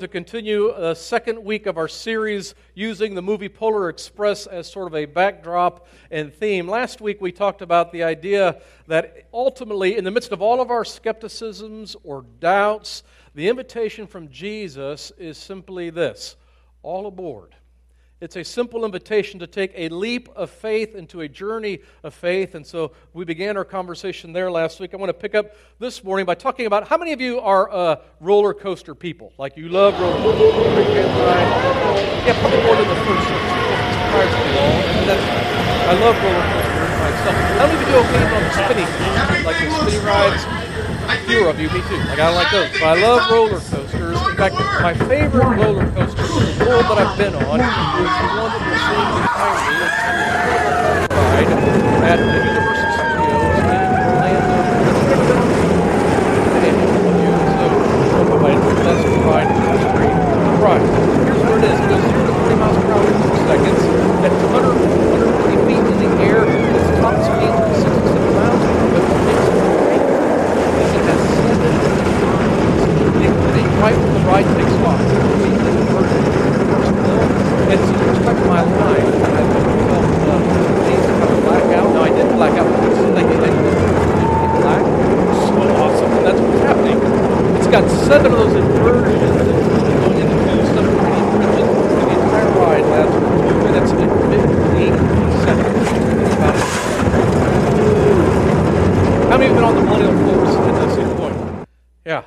to continue the second week of our series using the movie Polar Express as sort of a backdrop and theme. Last week we talked about the idea that ultimately, in the midst of all of our skepticisms or doubts, the invitation from Jesus is simply this all aboard. It's a simple invitation to take a leap of faith into a journey of faith. And so we began our conversation there last week. I want to pick up this morning by talking about how many of you are uh, roller coaster people? Like you love roller coasters? Yeah, probably more than the first six. I love roller coasters myself. How many of you do okay on the spinning? Like the spinning rides? Fewer of you, me too. Like I like those. But I love roller coasters. In fact, my favorite roller coaster in the world that I've been on is the one that you're seeing behind me. Ride at Universal Studios in Orlando. And so, nobody that's the ride in the street. Right. Here's what it is. It goes 0 to 40 miles per hour in 2 seconds. At 100, 130 feet in the air, its top speed is 67 miles. But right when the ride takes off. And so the first time in my life, I felt uh, things kind of black out. No, I didn't black out. It's like it didn't black. So awesome. And that's what's happening. It's got seven of those inversions going into seven inversions. And the entire ride lasts for two minutes and 15 seconds. About it. How many have been on the Millennium Force at this point? Yeah.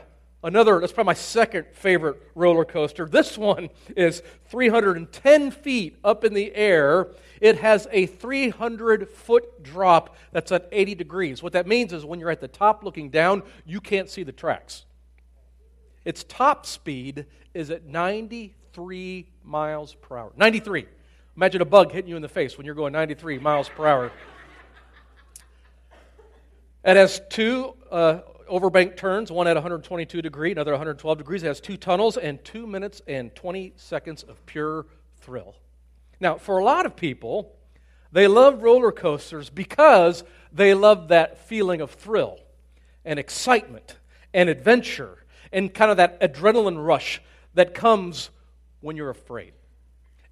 Another, that's probably my second favorite roller coaster. This one is 310 feet up in the air. It has a 300 foot drop that's at 80 degrees. What that means is when you're at the top looking down, you can't see the tracks. Its top speed is at 93 miles per hour. 93. Imagine a bug hitting you in the face when you're going 93 miles per hour. It has two uh, overbank turns, one at 122 degrees, another 112 degrees. It has two tunnels and two minutes and 20 seconds of pure thrill. Now, for a lot of people, they love roller coasters because they love that feeling of thrill and excitement and adventure and kind of that adrenaline rush that comes when you're afraid.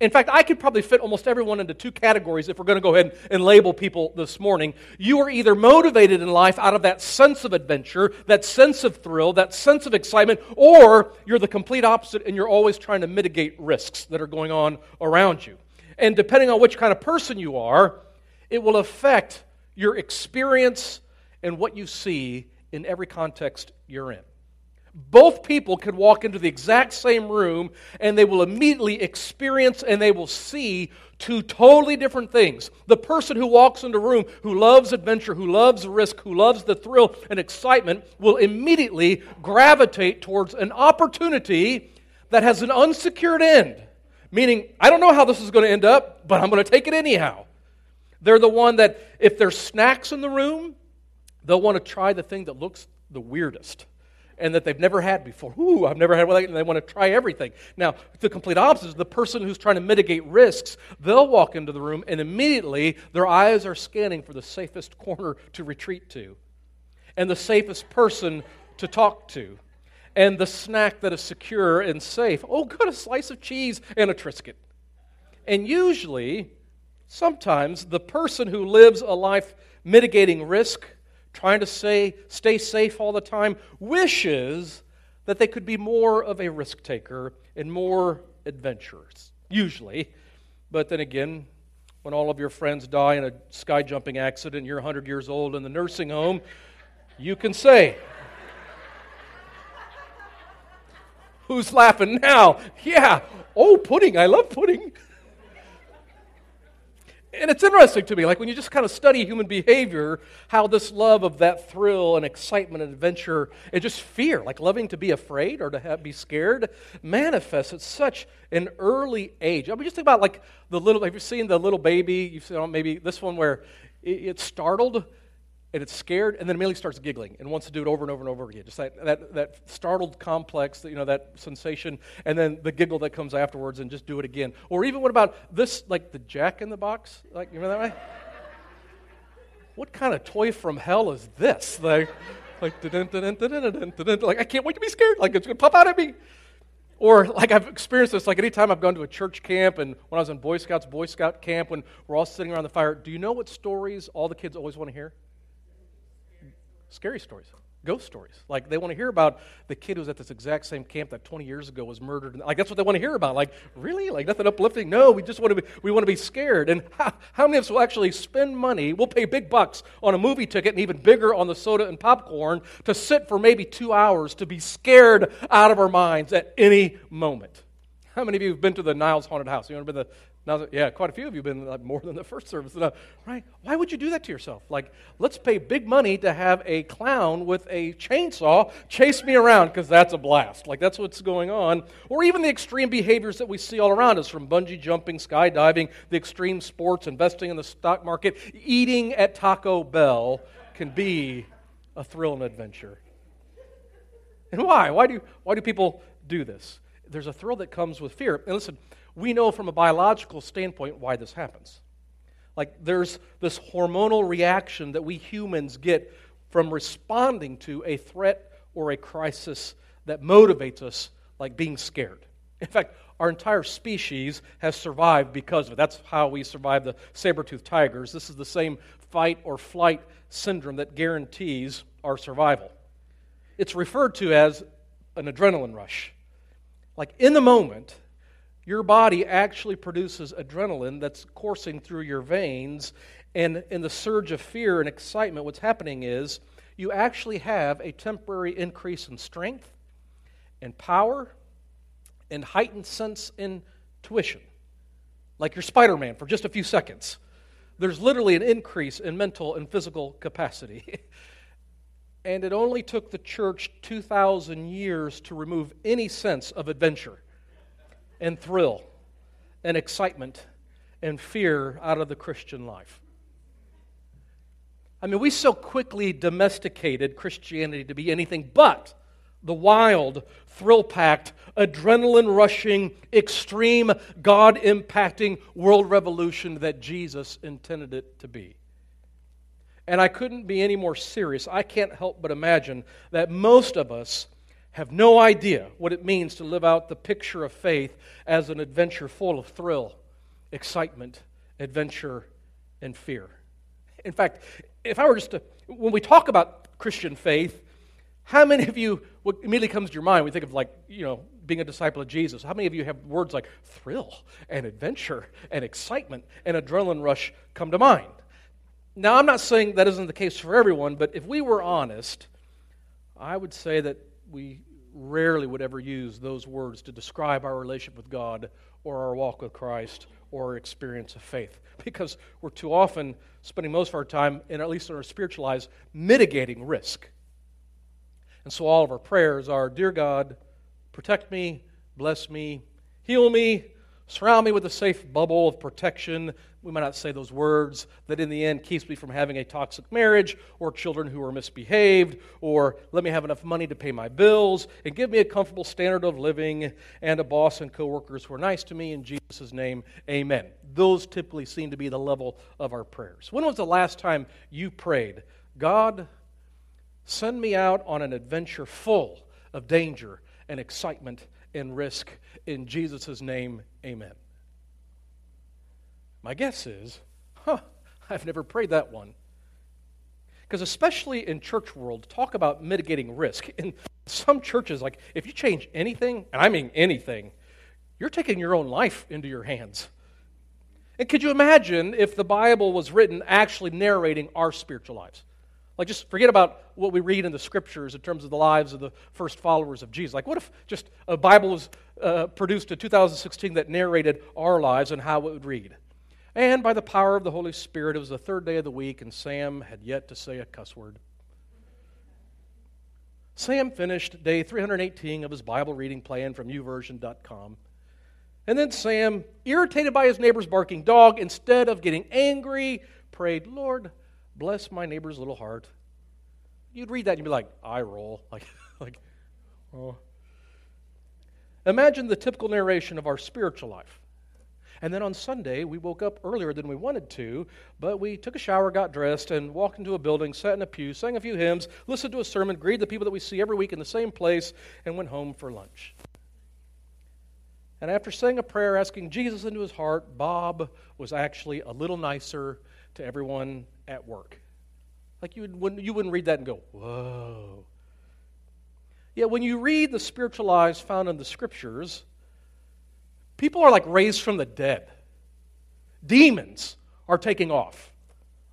In fact, I could probably fit almost everyone into two categories if we're going to go ahead and label people this morning. You are either motivated in life out of that sense of adventure, that sense of thrill, that sense of excitement, or you're the complete opposite and you're always trying to mitigate risks that are going on around you. And depending on which kind of person you are, it will affect your experience and what you see in every context you're in both people could walk into the exact same room and they will immediately experience and they will see two totally different things. The person who walks into a room who loves adventure, who loves risk, who loves the thrill and excitement will immediately gravitate towards an opportunity that has an unsecured end. Meaning, I don't know how this is going to end up, but I'm going to take it anyhow. They're the one that, if there's snacks in the room, they'll want to try the thing that looks the weirdest and that they've never had before. Ooh, I've never had one, and they want to try everything. Now, the complete opposite is the person who's trying to mitigate risks. They'll walk into the room, and immediately their eyes are scanning for the safest corner to retreat to, and the safest person to talk to, and the snack that is secure and safe. Oh, good, a slice of cheese and a Triscuit. And usually, sometimes, the person who lives a life mitigating risk trying to say, stay safe all the time, wishes that they could be more of a risk taker and more adventurous, usually. But then again, when all of your friends die in a sky jumping accident you're 100 years old in the nursing home, you can say, Who's laughing now? Yeah. Oh, pudding. I love pudding. And it's interesting to me, like when you just kind of study human behavior, how this love of that thrill and excitement and adventure and just fear, like loving to be afraid or to have, be scared, manifests at such an early age. I mean, just think about like the little, have you seen the little baby? You've seen oh, maybe this one where it, it's startled and it's scared, and then immediately starts giggling and wants to do it over and over and over again. Just that, that, that startled complex, you know, that sensation, and then the giggle that comes afterwards, and just do it again. Or even what about this, like the Jack in the Box? Like, you remember that what kind of toy from hell is this? Like, like, like I can't wait to be scared. Like it's going to pop out at me. Or, like, I've experienced this, like, anytime I've gone to a church camp and when I was in Boy Scouts, Boy Scout camp, when we're all sitting around the fire, do you know what stories all the kids always want to hear? Scary stories ghost stories. Like they want to hear about the kid who's at this exact same camp that 20 years ago was murdered. Like that's what they want to hear about. Like really? Like nothing uplifting? No, we just want to be, we want to be scared. And how, how many of us will actually spend money? We'll pay big bucks on a movie ticket and even bigger on the soda and popcorn to sit for maybe two hours to be scared out of our minds at any moment. How many of you have been to the Niles Haunted House? You know, been the now, yeah, quite a few of you have been like, more than the first service, uh, right? Why would you do that to yourself? Like, let's pay big money to have a clown with a chainsaw chase me around because that's a blast. Like, that's what's going on. Or even the extreme behaviors that we see all around us from bungee jumping, skydiving, the extreme sports, investing in the stock market, eating at Taco Bell can be a thrill and adventure. And why? Why do, why do people do this? There's a thrill that comes with fear. And listen, we know from a biological standpoint why this happens. Like there's this hormonal reaction that we humans get from responding to a threat or a crisis that motivates us, like being scared. In fact, our entire species has survived because of it. That's how we survived the saber-toothed tigers. This is the same fight or flight syndrome that guarantees our survival. It's referred to as an adrenaline rush. Like in the moment, your body actually produces adrenaline that's coursing through your veins. And in the surge of fear and excitement, what's happening is you actually have a temporary increase in strength and power and heightened sense intuition. Like you're Spider Man for just a few seconds. There's literally an increase in mental and physical capacity. and it only took the church 2,000 years to remove any sense of adventure and thrill and excitement and fear out of the Christian life. I mean, we so quickly domesticated Christianity to be anything but the wild, thrill packed, adrenaline rushing, extreme, God impacting world revolution that Jesus intended it to be. And I couldn't be any more serious. I can't help but imagine that most of us have no idea what it means to live out the picture of faith as an adventure full of thrill, excitement, adventure, and fear. In fact, if I were just to, when we talk about Christian faith, how many of you, what immediately comes to your mind, we think of like, you know, being a disciple of Jesus, how many of you have words like thrill and adventure and excitement and adrenaline rush come to mind? Now, I'm not saying that isn't the case for everyone, but if we were honest, I would say that we rarely would ever use those words to describe our relationship with God or our walk with Christ or our experience of faith because we're too often spending most of our time, and at least in our spiritual lives, mitigating risk. And so all of our prayers are Dear God, protect me, bless me, heal me, surround me with a safe bubble of protection we might not say those words, that in the end keeps me from having a toxic marriage or children who are misbehaved, or let me have enough money to pay my bills and give me a comfortable standard of living and a boss and coworkers who are nice to me in Jesus' name. Amen. Those typically seem to be the level of our prayers. When was the last time you prayed, God, send me out on an adventure full of danger and excitement and risk in Jesus' name? Amen. My guess is, huh, I've never prayed that one. Because especially in church world, talk about mitigating risk. In some churches, like if you change anything, and I mean anything, you're taking your own life into your hands. And could you imagine if the Bible was written actually narrating our spiritual lives? Like, just forget about what we read in the scriptures in terms of the lives of the first followers of Jesus. Like, what if just a Bible was uh, produced in 2016 that narrated our lives and how it would read? And by the power of the Holy Spirit, it was the third day of the week, and Sam had yet to say a cuss word. Sam finished day 318 of his Bible reading plan from YouVersion.com. And then Sam, irritated by his neighbor's barking dog, instead of getting angry, prayed, Lord, bless my neighbor's little heart. You'd read that and you'd be like, I roll. Like, like, oh. Imagine the typical narration of our spiritual life. And then on Sunday, we woke up earlier than we wanted to, but we took a shower, got dressed, and walked into a building, sat in a pew, sang a few hymns, listened to a sermon, greeted the people that we see every week in the same place, and went home for lunch. And after saying a prayer asking Jesus into his heart, Bob was actually a little nicer to everyone at work. Like you, would, wouldn't, you wouldn't read that and go, whoa. Yet when you read the spiritual lives found in the scriptures, people are like raised from the dead. Demons are taking off.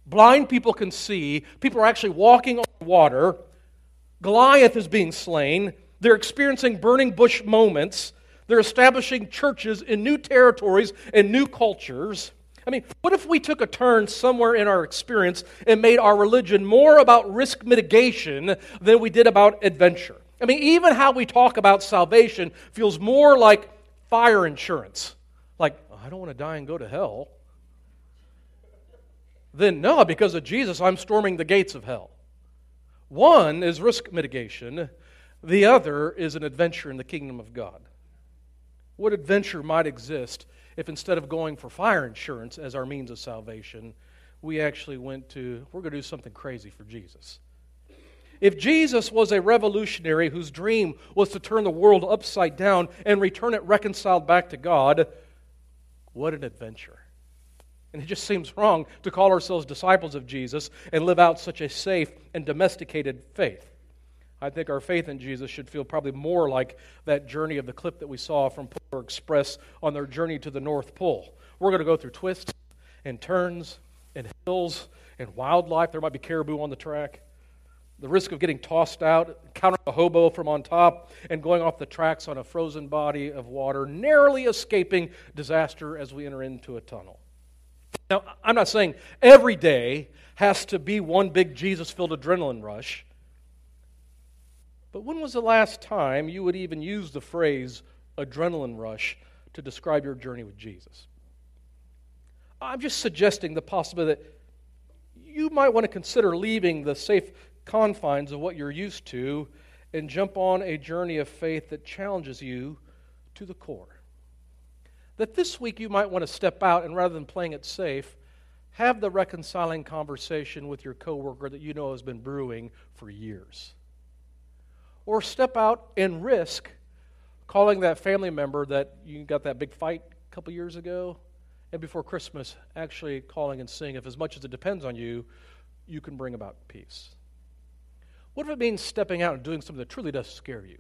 Blind people can see. People are actually walking on water. Goliath is being slain. They're experiencing burning bush moments. They're establishing churches in new territories and new cultures. I mean, what if we took a turn somewhere in our experience and made our religion more about risk mitigation than we did about adventure? I mean, even how we talk about salvation feels more like fire insurance. Like, I don't want to die and go to hell. Then, no, because of Jesus, I'm storming the gates of hell. One is risk mitigation, the other is an adventure in the kingdom of God. What adventure might exist if instead of going for fire insurance as our means of salvation, we actually went to, we're going to do something crazy for Jesus? If Jesus was a revolutionary whose dream was to turn the world upside down and return it reconciled back to God, what an adventure. And it just seems wrong to call ourselves disciples of Jesus and live out such a safe and domesticated faith. I think our faith in Jesus should feel probably more like that journey of the clip that we saw from Polar Express on their journey to the North Pole. We're going to go through twists and turns and hills and wildlife. There might be caribou on the track. The risk of getting tossed out, encountering a hobo from on top, and going off the tracks on a frozen body of water, narrowly escaping disaster as we enter into a tunnel. Now, I'm not saying every day has to be one big Jesus filled adrenaline rush. But when was the last time you would even use the phrase adrenaline rush to describe your journey with Jesus? I'm just suggesting the possibility that you might want to consider leaving the safe confines of what you're used to and jump on a journey of faith that challenges you to the core. That this week you might want to step out and rather than playing it safe, have the reconciling conversation with your coworker that you know has been brewing for years or step out and risk calling that family member that you got that big fight a couple years ago and before Christmas actually calling and seeing if, as much as it depends on you, you can bring about peace. What if it means stepping out and doing something that truly does scare you?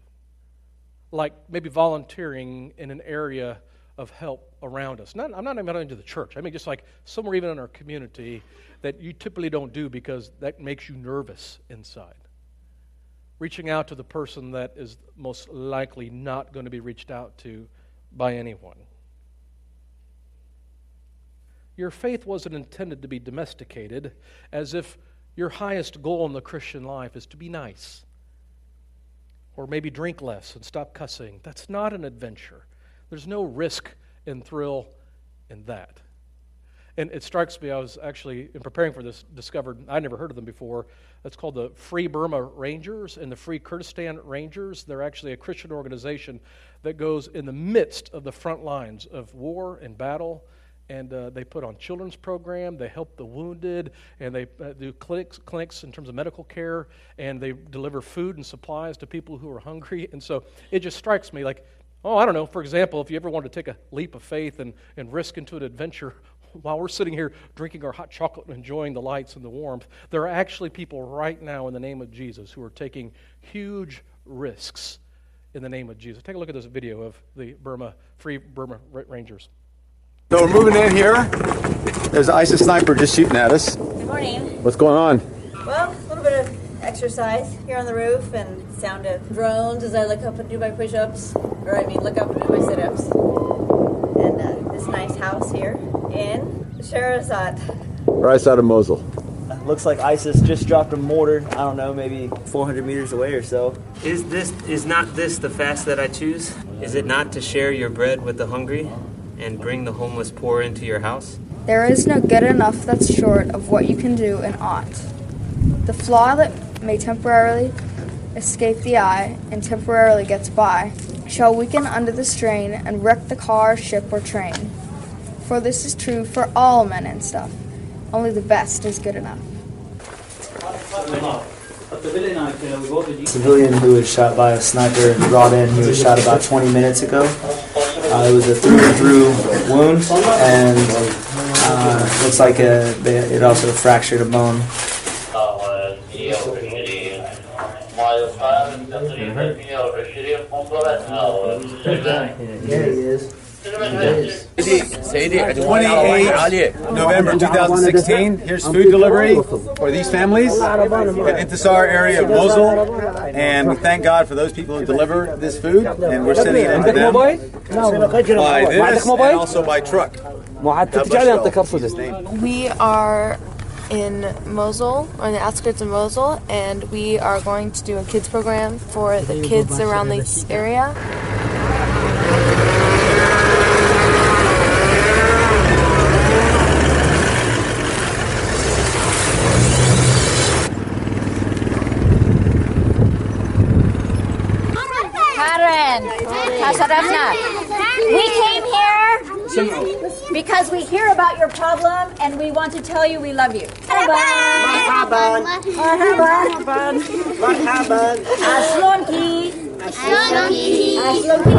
Like maybe volunteering in an area of help around us. Not, I'm not even into the church. I mean, just like somewhere even in our community that you typically don't do because that makes you nervous inside reaching out to the person that is most likely not going to be reached out to by anyone. Your faith wasn't intended to be domesticated as if your highest goal in the Christian life is to be nice or maybe drink less and stop cussing. That's not an adventure. There's no risk and thrill in that. And it strikes me, I was actually, in preparing for this, discovered, I never heard of them before. It's called the Free Burma Rangers and the Free Kurdistan Rangers. They're actually a Christian organization that goes in the midst of the front lines of war and battle. And uh, they put on children's program, they help the wounded, and they uh, do clinics, clinics in terms of medical care, and they deliver food and supplies to people who are hungry. And so it just strikes me like, oh, I don't know, for example, if you ever wanted to take a leap of faith and, and risk into an adventure, while we're sitting here drinking our hot chocolate and enjoying the lights and the warmth, there are actually people right now in the name of Jesus who are taking huge risks in the name of Jesus. Take a look at this video of the Burma Free Burma Rangers. So we're moving in here. There's an ISIS sniper just shooting at us. Good morning. What's going on? Well, a little bit of exercise here on the roof and sound of drones as I look up and do my push-ups, or I mean look up and do my sit-ups. And uh, this nice house here in Sherazat. Right side of Mosul. Looks like ISIS just dropped a mortar. I don't know, maybe 400 meters away or so. Is this is not this the fast that I choose? Is it not to share your bread with the hungry and bring the homeless poor into your house? There is no good enough that's short of what you can do and ought. The flaw that may temporarily escape the eye and temporarily gets by shall weaken under the strain and wreck the car, ship, or train for this is true for all men and stuff. Only the best is good enough. Civilian who was shot by a sniper and brought in, he was shot about 20 minutes ago. Uh, it was a through and through wound, and uh, looks like a, it also fractured a bone. There he is. 28 November 2016. Here's food delivery for these families in Intisar area of Mosul. And we thank God for those people who deliver this food. And we're sending it into them by this and also by truck. God bless you all. In Jesus' name. We are in Mosul, or in the outskirts of Mosul, and we are going to do a kids program for the kids around this area. Sharavna. We came here because we hear about your problem and we want to tell you we love you. Marhaban. Marhaban. Marhaban. Ashlon ki. Ashlon ki. Ashlon ki.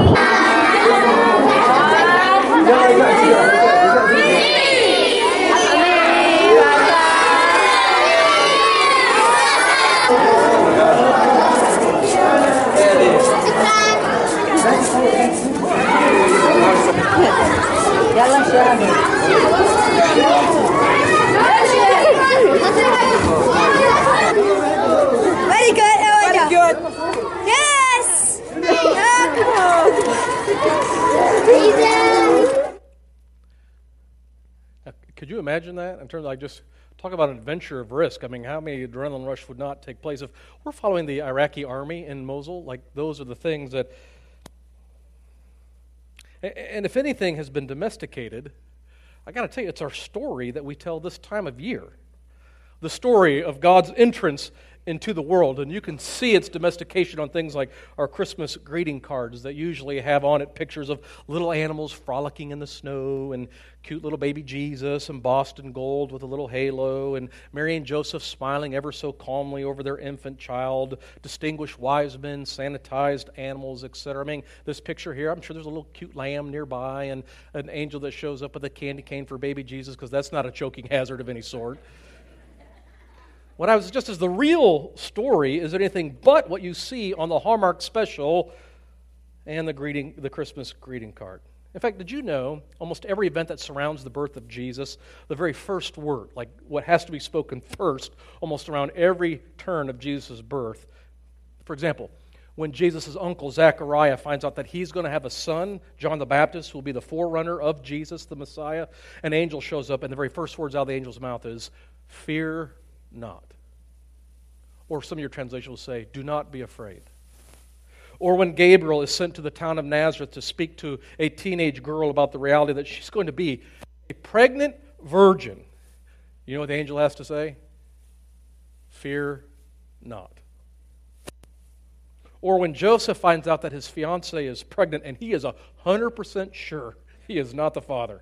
Very good. Very good. Yes. Now, Could you imagine that in terms of like just talk about an adventure of risk? I mean, how many adrenaline rush would not take place if we're following the Iraqi army in Mosul? Like those are the things that, A- and if anything has been domesticated, I got to tell you, it's our story that we tell this time of year. The story of God's entrance into the world. And you can see its domestication on things like our Christmas greeting cards that usually have on it pictures of little animals frolicking in the snow and cute little baby Jesus embossed in gold with a little halo and Mary and Joseph smiling ever so calmly over their infant child, distinguished wise men, sanitized animals, etc. I mean, this picture here, I'm sure there's a little cute lamb nearby and an angel that shows up with a candy cane for baby Jesus because that's not a choking hazard of any sort. What I was just as the real story is anything but what you see on the Hallmark special and the greeting, the Christmas greeting card. In fact, did you know almost every event that surrounds the birth of Jesus, the very first word, like what has to be spoken first, almost around every turn of Jesus' birth? For example, when Jesus' uncle Zechariah finds out that he's going to have a son, John the Baptist, who will be the forerunner of Jesus, the Messiah, an angel shows up, and the very first words out of the angel's mouth is, Fear not. Or some of your translations will say, Do not be afraid. Or when Gabriel is sent to the town of Nazareth to speak to a teenage girl about the reality that she's going to be a pregnant virgin. You know what the angel has to say? Fear not. Or when Joseph finds out that his fiancee is pregnant and he is 100% sure he is not the father.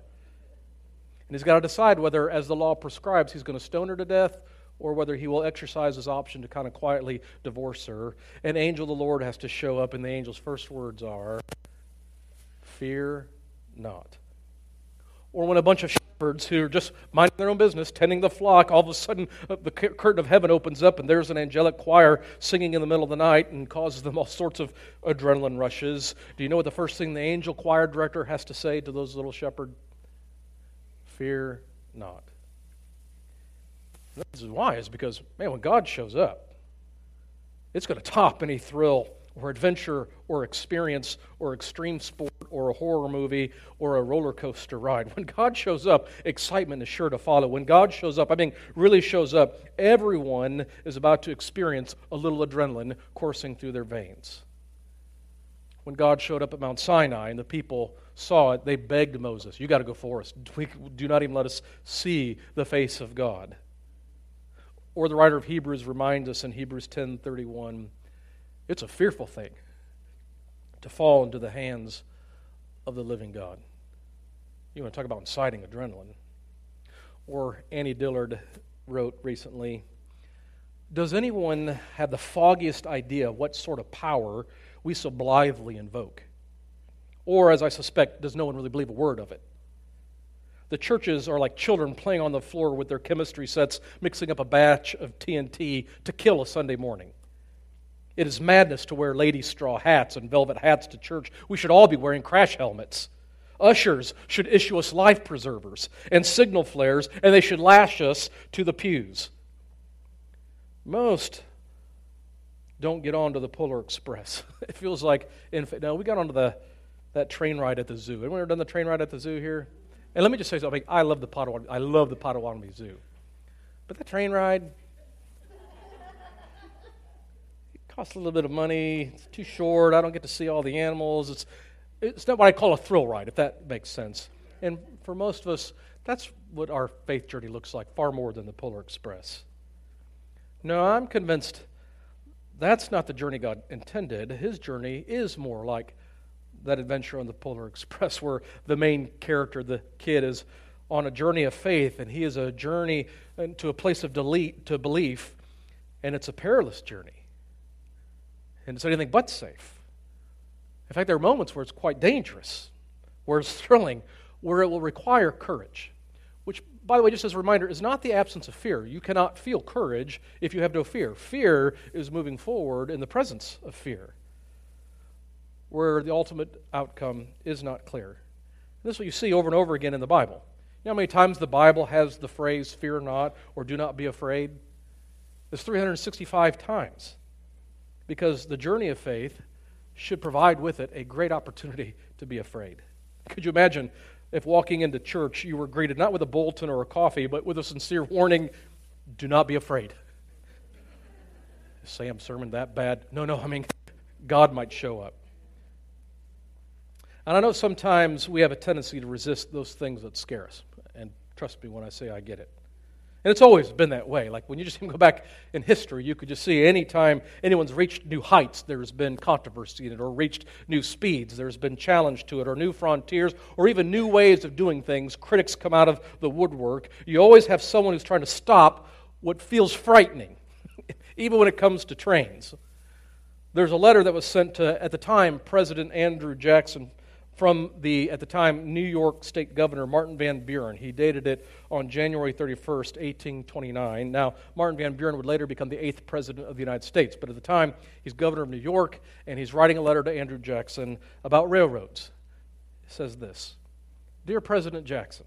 And he's got to decide whether, as the law prescribes, he's going to stone her to death or whether he will exercise his option to kind of quietly divorce her. An angel of the Lord has to show up, and the angel's first words are, Fear not. Or when a bunch of shepherds who are just minding their own business, tending the flock, all of a sudden uh, the curtain of heaven opens up and there's an angelic choir singing in the middle of the night and causes them all sorts of adrenaline rushes. Do you know what the first thing the angel choir director has to say to those little shepherds? Fear not. This is why, is because, man, when God shows up, it's going to top any thrill or adventure or experience or extreme sport or a horror movie or a roller coaster ride. When God shows up, excitement is sure to follow. When God shows up, I mean, really shows up, everyone is about to experience a little adrenaline coursing through their veins. When God showed up at Mount Sinai and the people saw it, they begged Moses, You got to go for us. We- Do not even let us see the face of God. Or the writer of Hebrews reminds us in Hebrews 10:31, it's a fearful thing to fall into the hands of the living God. You want to talk about inciting adrenaline. Or Annie Dillard wrote recently, does anyone have the foggiest idea what sort of power we so blithely invoke? Or, as I suspect, does no one really believe a word of it? The churches are like children playing on the floor with their chemistry sets, mixing up a batch of TNT to kill a Sunday morning. It is madness to wear lady straw hats and velvet hats to church. We should all be wearing crash helmets. Ushers should issue us life preservers and signal flares, and they should lash us to the pews. Most don't get onto the Polar Express. It feels like, in, no, we got onto the, that train ride at the zoo. Anyone ever done the train ride at the zoo here? And let me just say something. I love the Potawatomi, I love the Potawatomi Zoo. But that train ride, it costs a little bit of money. It's too short. I don't get to see all the animals. It's, it's not what I call a thrill ride, if that makes sense. And for most of us, that's what our faith journey looks like, far more than the Polar Express. No, I'm convinced that's not the journey God intended. His journey is more like that adventure on the Polar Express, where the main character, the kid, is on a journey of faith, and he is a journey to a place of delete, to belief, and it's a perilous journey. And it's anything but safe. In fact, there are moments where it's quite dangerous, where it's thrilling, where it will require courage. Which, by the way, just as a reminder, is not the absence of fear. You cannot feel courage if you have no fear. Fear is moving forward in the presence of fear where the ultimate outcome is not clear. This is what you see over and over again in the Bible. You know how many times the Bible has the phrase, fear not, or do not be afraid? It's 365 times. Because the journey of faith should provide with it a great opportunity to be afraid. Could you imagine if walking into church you were greeted not with a bulletin or a coffee, but with a sincere warning do not be afraid? Is Sam's sermon that bad? No, no, I mean, God might show up. And I know sometimes we have a tendency to resist those things that scare us. And trust me when I say I get it. And it's always been that way. Like when you just go back in history, you could just see any time anyone's reached new heights, there's been controversy in it, or reached new speeds, there's been challenge to it, or new frontiers, or even new ways of doing things. Critics come out of the woodwork. You always have someone who's trying to stop what feels frightening, even when it comes to trains. There's a letter that was sent to, at the time, President Andrew Jackson from the, at the time, New York State Governor Martin Van Buren. He dated it on January 31st, 1829. Now, Martin Van Buren would later become the eighth president of the United States, but at the time, he's governor of New York, and he's writing a letter to Andrew Jackson about railroads. It says this Dear President Jackson,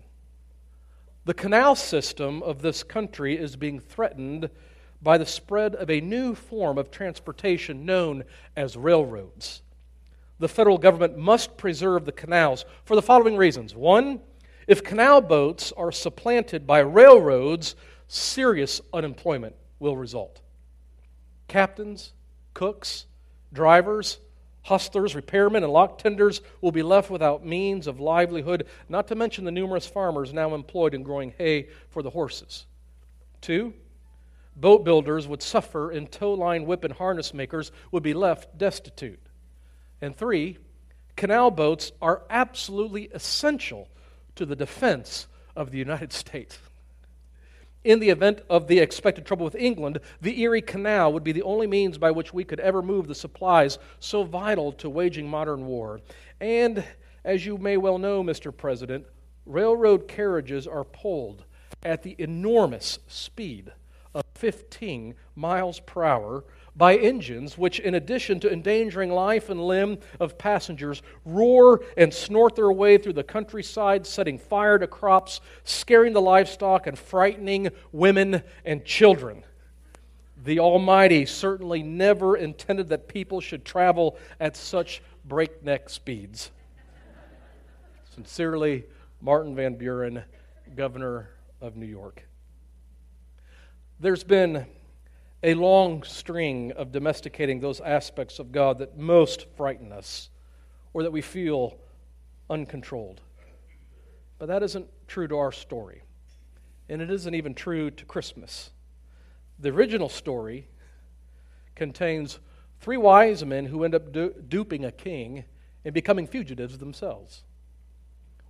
the canal system of this country is being threatened by the spread of a new form of transportation known as railroads the federal government must preserve the canals for the following reasons. One, if canal boats are supplanted by railroads, serious unemployment will result. Captains, cooks, drivers, hustlers, repairmen, and lock tenders will be left without means of livelihood, not to mention the numerous farmers now employed in growing hay for the horses. Two, boat builders would suffer, and tow line whip and harness makers would be left destitute. And three, canal boats are absolutely essential to the defense of the United States. In the event of the expected trouble with England, the Erie Canal would be the only means by which we could ever move the supplies so vital to waging modern war. And as you may well know, Mr. President, railroad carriages are pulled at the enormous speed of 15 miles per hour by engines which, in addition to endangering life and limb of passengers, roar and snort their way through the countryside, setting fire to crops, scaring the livestock, and frightening women and children. The Almighty certainly never intended that people should travel at such breakneck speeds. Sincerely, Martin Van Buren, Governor of New York. There's been a long string of domesticating those aspects of God that most frighten us or that we feel uncontrolled. But that isn't true to our story. And it isn't even true to Christmas. The original story contains three wise men who end up du- duping a king and becoming fugitives themselves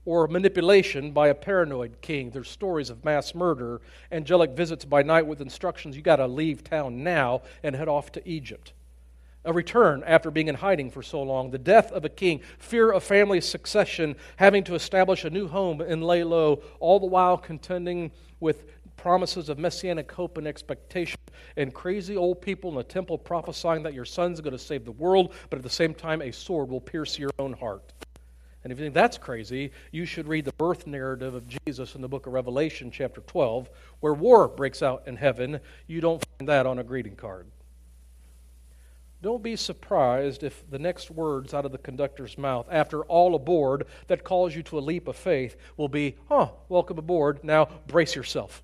or manipulation by a paranoid king. There's stories of mass murder, angelic visits by night with instructions you got to leave town now and head off to Egypt. a return after being in hiding for so long, the death of a king, fear of family succession, having to establish a new home and lay low, all the while contending with promises of messianic hope and expectation, and crazy old people in the temple prophesying that your son's going to save the world, but at the same time, a sword will pierce your own heart. And if you think that's crazy, you should read the birth narrative of Jesus in the book of Revelation, chapter 12, where war breaks out in heaven. You don't find that on a greeting card. Don't be surprised if the next words out of the conductor's mouth, after all aboard, that calls you to a leap of faith, will be, Oh, welcome aboard. Now brace yourself.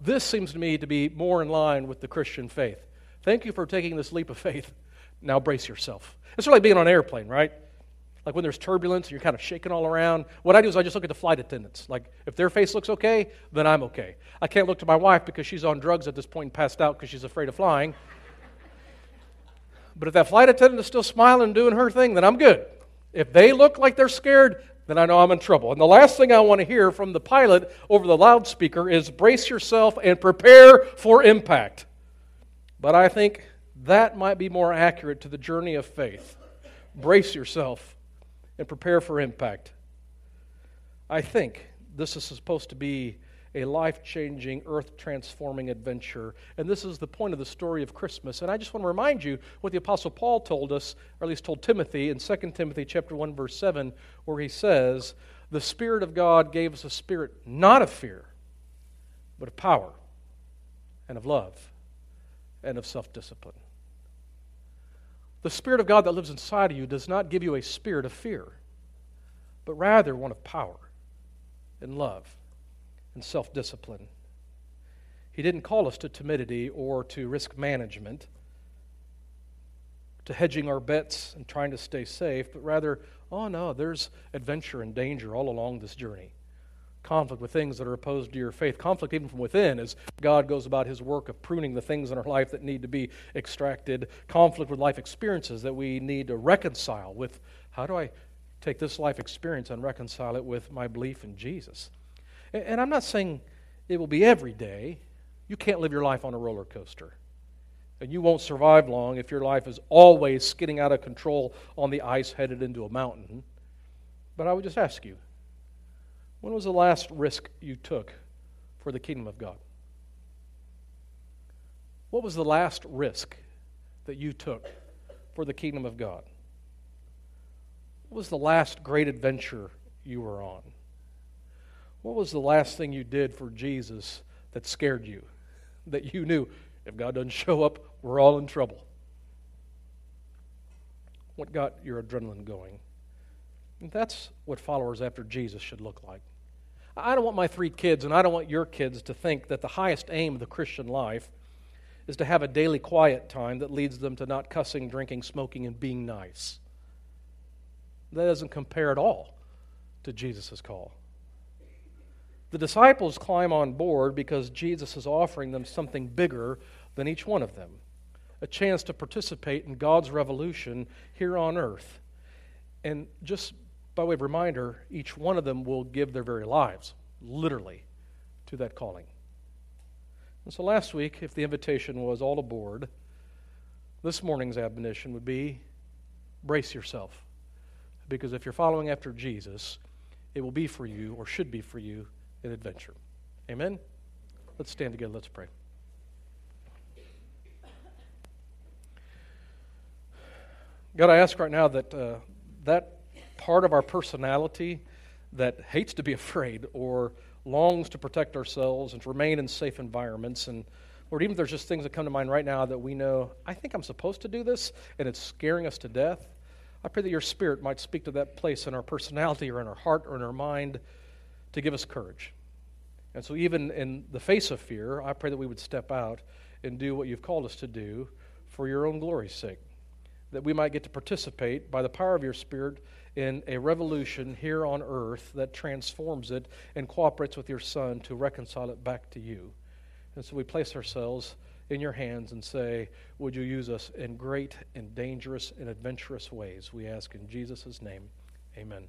This seems to me to be more in line with the Christian faith. Thank you for taking this leap of faith. Now brace yourself. It's like being on an airplane, right? Like when there's turbulence and you're kind of shaking all around. What I do is I just look at the flight attendants. Like if their face looks okay, then I'm okay. I can't look to my wife because she's on drugs at this point and passed out because she's afraid of flying. But if that flight attendant is still smiling and doing her thing, then I'm good. If they look like they're scared, then I know I'm in trouble. And the last thing I want to hear from the pilot over the loudspeaker is brace yourself and prepare for impact. But I think that might be more accurate to the journey of faith. Brace yourself and prepare for impact. I think this is supposed to be a life changing, earth transforming adventure. And this is the point of the story of Christmas. And I just want to remind you what the Apostle Paul told us, or at least told Timothy in 2 Timothy chapter 1, verse 7, where he says, The Spirit of God gave us a spirit not of fear, but of power and of love and of self discipline. The Spirit of God that lives inside of you does not give you a spirit of fear, but rather one of power and love and self discipline. He didn't call us to timidity or to risk management, to hedging our bets and trying to stay safe, but rather, oh no, there's adventure and danger all along this journey conflict with things that are opposed to your faith, conflict even from within as God goes about his work of pruning the things in our life that need to be extracted, conflict with life experiences that we need to reconcile with how do I take this life experience and reconcile it with my belief in Jesus? And I'm not saying it will be every day. You can't live your life on a roller coaster. And you won't survive long if your life is always skidding out of control on the ice headed into a mountain. But I would just ask you when was the last risk you took for the kingdom of God? What was the last risk that you took for the kingdom of God? What was the last great adventure you were on? What was the last thing you did for Jesus that scared you? That you knew if God doesn't show up, we're all in trouble? What got your adrenaline going? And that's what followers after Jesus should look like. I don't want my three kids, and I don't want your kids to think that the highest aim of the Christian life is to have a daily quiet time that leads them to not cussing, drinking, smoking, and being nice. That doesn't compare at all to Jesus' call. The disciples climb on board because Jesus is offering them something bigger than each one of them a chance to participate in God's revolution here on earth. And just by way of reminder, each one of them will give their very lives, literally, to that calling. And so last week, if the invitation was all aboard, this morning's admonition would be brace yourself. Because if you're following after Jesus, it will be for you, or should be for you, an adventure. Amen? Let's stand together. Let's pray. God, I ask right now that uh, that part of our personality that hates to be afraid or longs to protect ourselves and to remain in safe environments. And Lord, even if there's just things that come to mind right now that we know, I think I'm supposed to do this, and it's scaring us to death. I pray that your spirit might speak to that place in our personality or in our heart or in our mind to give us courage. And so, even in the face of fear, I pray that we would step out and do what you've called us to do for your own glory's sake. That we might get to participate by the power of your Spirit in a revolution here on earth that transforms it and cooperates with your Son to reconcile it back to you. And so we place ourselves in your hands and say, Would you use us in great and dangerous and adventurous ways? We ask in Jesus' name. Amen.